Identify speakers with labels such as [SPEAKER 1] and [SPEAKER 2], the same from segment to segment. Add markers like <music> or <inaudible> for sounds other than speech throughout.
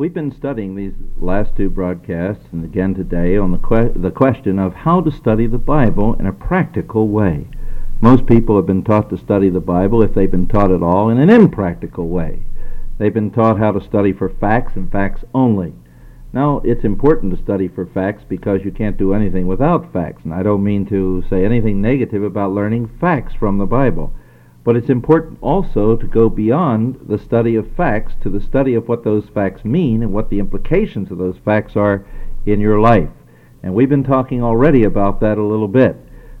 [SPEAKER 1] We've been studying these last two broadcasts and again today on the, que- the question of how to study the Bible in a practical way. Most people have been taught to study the Bible, if they've been taught at all, in an impractical way. They've been taught how to study for facts and facts only. Now, it's important to study for facts because you can't do anything without facts. And I don't mean to say anything negative about learning facts from the Bible. But it's important also to go beyond the study of facts to the study of what those facts mean and what the implications of those facts are in your life. And we've been talking already about that a little bit.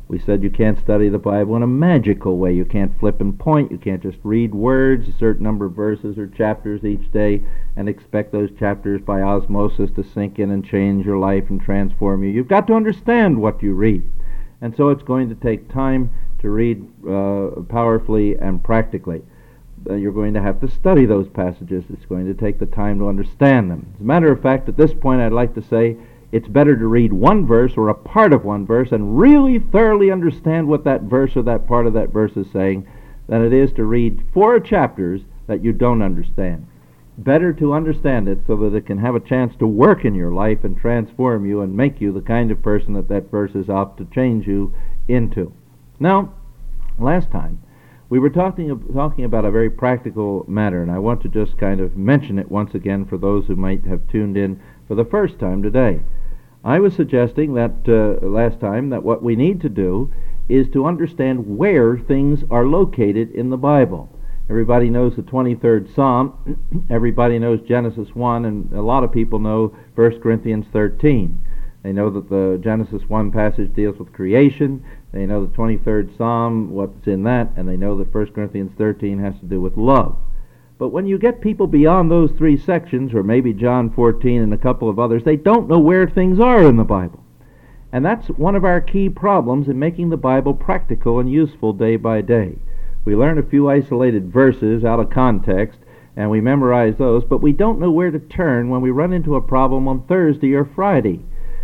[SPEAKER 1] We said you can't study the Bible in a magical way. You can't flip and point. You can't just read words, a certain number of verses or chapters each day, and expect those chapters by osmosis to sink in and change your life and transform you. You've got to understand what you read. And so it's going to take time to read uh, powerfully and practically. Uh, you're going to have to study those passages. It's going to take the time to understand them. As a matter of fact, at this point, I'd like to say it's better to read one verse or a part of one verse and really thoroughly understand what that verse or that part of that verse is saying than it is to read four chapters that you don't understand. Better to understand it so that it can have a chance to work in your life and transform you and make you the kind of person that that verse is out to change you into. Now, last time we were talking talking about a very practical matter, and I want to just kind of mention it once again for those who might have tuned in for the first time today. I was suggesting that uh, last time that what we need to do is to understand where things are located in the Bible. Everybody knows the 23rd Psalm. <clears throat> Everybody knows Genesis 1, and a lot of people know 1 Corinthians 13. They know that the Genesis 1 passage deals with creation. They know the 23rd Psalm, what's in that, and they know that 1 Corinthians 13 has to do with love. But when you get people beyond those three sections, or maybe John 14 and a couple of others, they don't know where things are in the Bible. And that's one of our key problems in making the Bible practical and useful day by day. We learn a few isolated verses out of context, and we memorize those, but we don't know where to turn when we run into a problem on Thursday or Friday.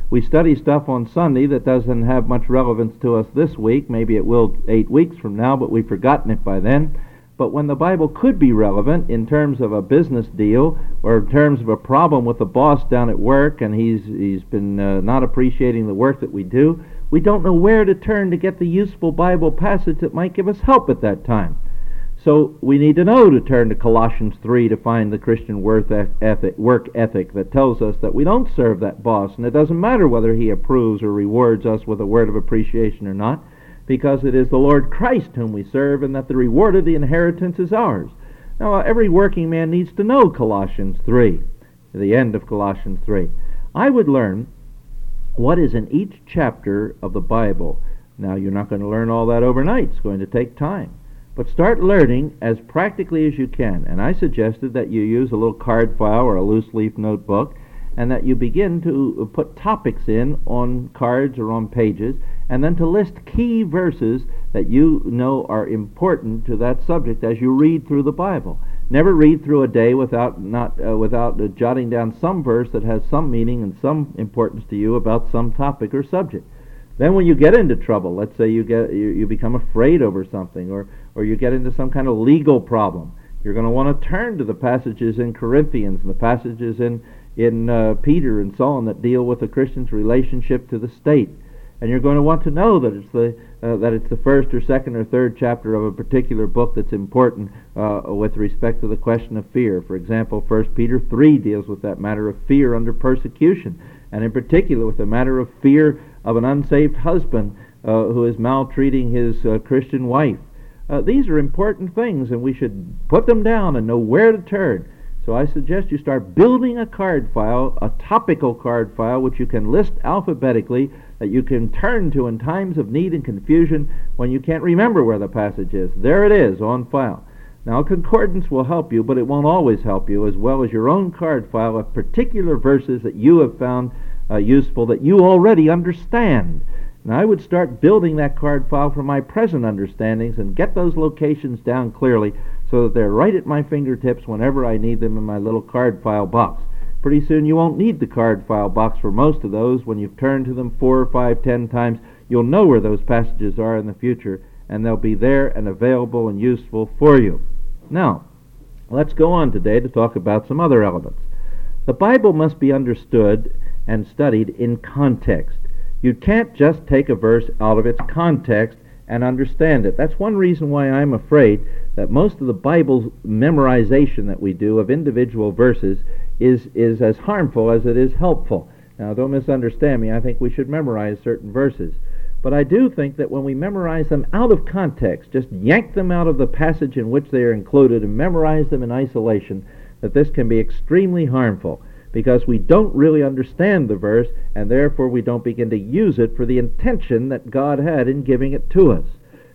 [SPEAKER 1] We study stuff on Sunday that doesn't have much relevance to us this week. Maybe it will eight weeks from now, but we've forgotten it by then. But when the Bible could be relevant in terms of a business deal or in terms of a problem with the boss down at work and he's, he's been uh, not appreciating the work that we do, we don't know where to turn to get the useful Bible passage that might give us help at that time. So we need to know to turn to Colossians 3 to find the Christian work ethic, work ethic that tells us that we don't serve that boss, and it doesn't matter whether he approves or rewards us with a word of appreciation or not, because it is the Lord Christ whom we serve, and that the reward of the inheritance is ours. Now, every working man needs to know Colossians 3, the end of Colossians 3. I would learn what is in each chapter of the Bible. Now, you're not going to learn all that overnight, it's going to take time. But start learning as practically as you can. And I suggested that you use a little card file or a loose leaf notebook and that you begin to put topics in on cards or on pages and then to list key verses that you know are important to that subject as you read through the Bible. Never read through a day without not uh, without uh, jotting down some verse that has some meaning and some importance to you about some topic or subject. Then when you get into trouble, let's say you get you, you become afraid over something or or you get into some kind of legal problem, you're going to want to turn to the passages in Corinthians and the passages in in uh, Peter and so on that deal with the Christian's relationship to the state. And you're going to want to know that it's the uh, that it's the first or second or third chapter of a particular book that's important uh, with respect to the question of fear. For example, First Peter three deals with that matter of fear under persecution, and in particular with the matter of fear of an unsaved husband uh, who is maltreating his uh, Christian wife. Uh, these are important things, and we should put them down and know where to turn. So I suggest you start building a card file, a topical card file, which you can list alphabetically, that you can turn to in times of need and confusion when you can't remember where the passage is. There it is on file. Now, concordance will help you, but it won't always help you, as well as your own card file of particular verses that you have found uh, useful that you already understand. And I would start building that card file from my present understandings and get those locations down clearly so that they're right at my fingertips whenever I need them in my little card file box. Pretty soon you won't need the card file box for most of those. When you've turned to them four, or five, ten times, you'll know where those passages are in the future, and they'll be there and available and useful for you. Now, let's go on today to talk about some other elements. The Bible must be understood and studied in context. You can't just take a verse out of its context and understand it. That's one reason why I'm afraid that most of the Bible memorization that we do of individual verses is, is as harmful as it is helpful. Now, don't misunderstand me. I think we should memorize certain verses. But I do think that when we memorize them out of context, just yank them out of the passage in which they are included and memorize them in isolation, that this can be extremely harmful because we don't really understand the verse and therefore we don't begin to use it for the intention that God had in giving it to us.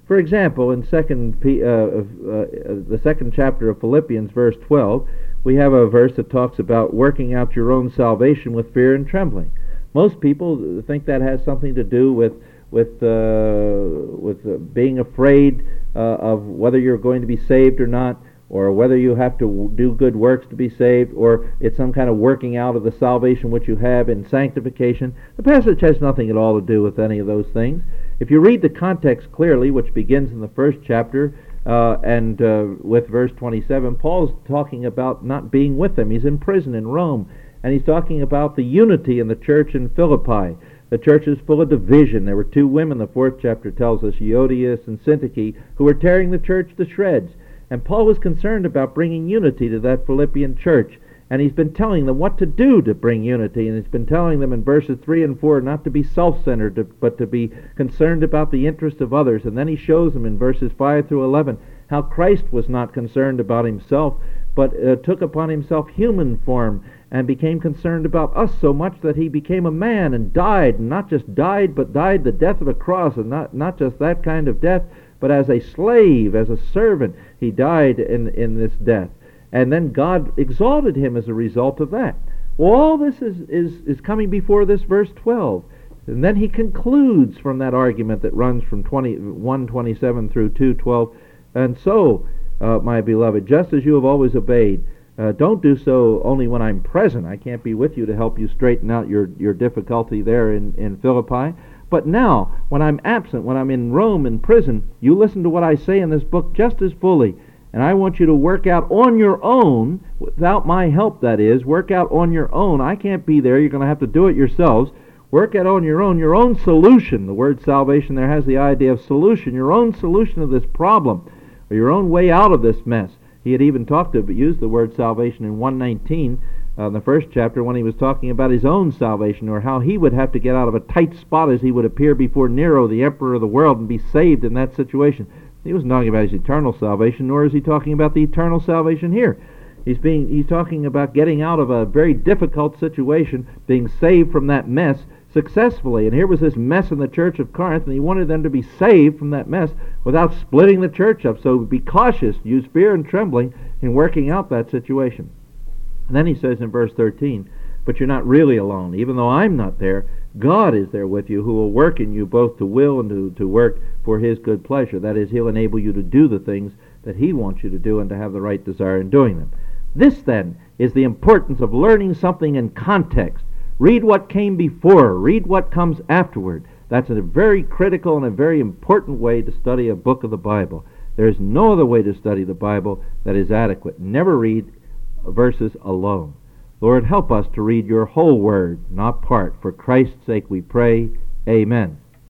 [SPEAKER 1] For example, in second uh, uh, uh, the second chapter of Philippians, verse 12, we have a verse that talks about working out your own salvation with fear and trembling. Most people think that has something to do with with uh, with uh, being afraid of whether you're going to be saved or not or whether you have to do good works to be saved, or it's some kind of working out of the salvation which you have in sanctification. The passage has nothing at all to do with any of those things. If you read the context clearly, which begins in the first chapter uh, and uh, with verse 27, Paul's talking about not being with them. He's in prison in Rome, and he's talking about the unity in the church in Philippi. The church is full of division. There were two women, the fourth chapter tells us, Euodias and Syntyche, who were tearing the church to shreds. And Paul was concerned about bringing unity to that Philippian church. And he's been telling them what to do to bring unity. And he's been telling them in verses 3 and 4 not to be self centered, but to be concerned about the interest of others. And then he shows them in verses 5 through 11 how Christ was not concerned about himself, but uh, took upon himself human form and became concerned about us so much that he became a man and died, and not just died, but died the death of a cross, and not, not just that kind of death, but as a slave, as a servant, he died in, in this death. And then God exalted him as a result of that. Well, all this is, is, is coming before this verse 12. And then he concludes from that argument that runs from 20, 127 through 212. And so, uh, my beloved, just as you have always obeyed, uh, don't do so only when I'm present. I can't be with you to help you straighten out your, your difficulty there in, in Philippi. But now, when I'm absent, when I'm in Rome in prison, you listen to what I say in this book just as fully. And I want you to work out on your own, without my help, that is, work out on your own. I can't be there. You're going to have to do it yourselves. Work out on your own, your own solution. The word salvation there has the idea of solution, your own solution of this problem, or your own way out of this mess. He had even talked but used the word salvation in 119 uh, in the first chapter when he was talking about his own salvation or how he would have to get out of a tight spot as he would appear before Nero, the emperor of the world, and be saved in that situation. He wasn't talking about his eternal salvation, nor is he talking about the eternal salvation here. He's being he's talking about getting out of a very difficult situation, being saved from that mess successfully. And here was this mess in the church of Corinth, and he wanted them to be saved from that mess without splitting the church up. So be cautious, use fear and trembling in working out that situation. And then he says in verse 13, But you're not really alone. Even though I'm not there, God is there with you, who will work in you both to will and to, to work for his good pleasure. That is, he'll enable you to do the things that he wants you to do and to have the right desire in doing them. This, then, is the importance of learning something in context. Read what came before, read what comes afterward. That's a very critical and a very important way to study a book of the Bible. There is no other way to study the Bible that is adequate. Never read verses alone. Lord, help us to read your whole word, not part. For Christ's sake we pray. Amen.